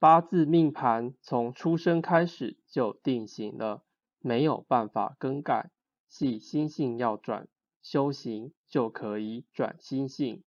八字命盘从出生开始就定型了没有办法更改系心性要转修行就可以转心性。